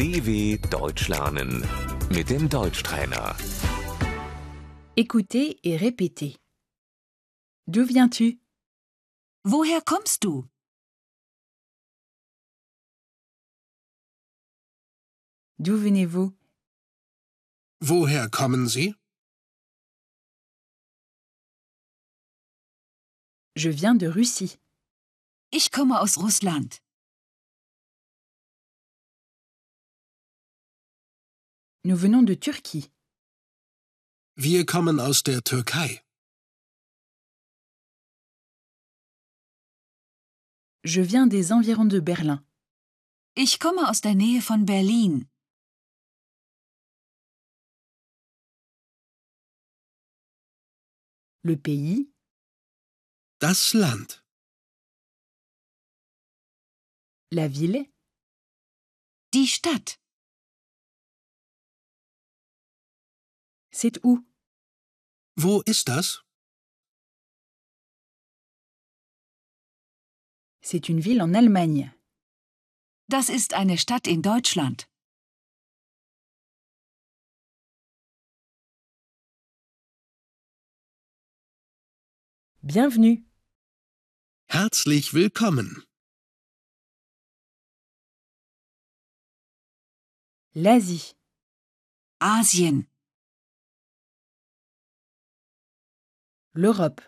DW Deutsch lernen mit dem Deutschtrainer. Écoutez et répétez. D'où viens-tu Woher kommst du? D'où venez-vous Woher kommen Sie? Je viens de Russie. Ich komme aus Russland. Nous venons de Turquie. Wir kommen aus der Türkei. Je viens des environs de Berlin. Ich komme aus der Nähe von Berlin. Le pays, Das Land. la ville, Die Stadt. C'est où Wo ist das? C'est une ville en Allemagne. Das ist eine Stadt in Deutschland. Bienvenue. Herzlich willkommen. L'Asie, Asien. l'Europe,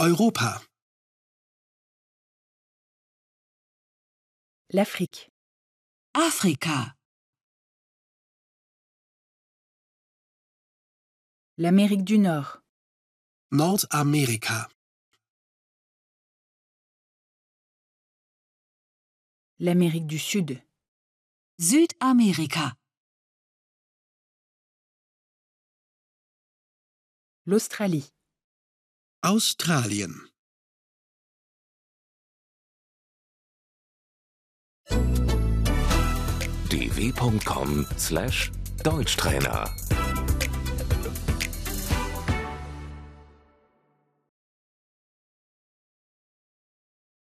Europa. l'Afrique, Afrika. l'Amérique du Nord, Nordamerika. l'Amérique du Sud, Südamerika. l'Australie, Australien. dw.com/deutschtrainer